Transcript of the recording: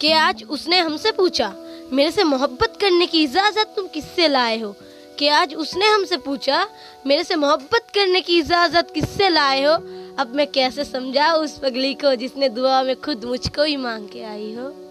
कि आज उसने हमसे पूछा, मेरे से मोहब्बत करने की इजाज़त तुम किससे लाए हो? कि आज उसने हमसे पूछा, मेरे से मोहब्बत करने की इजाज़त किससे लाए हो? अब मैं कैसे समझा उस पगली को जिसने दुआ में खुद मुझको ही मांग के आई हो?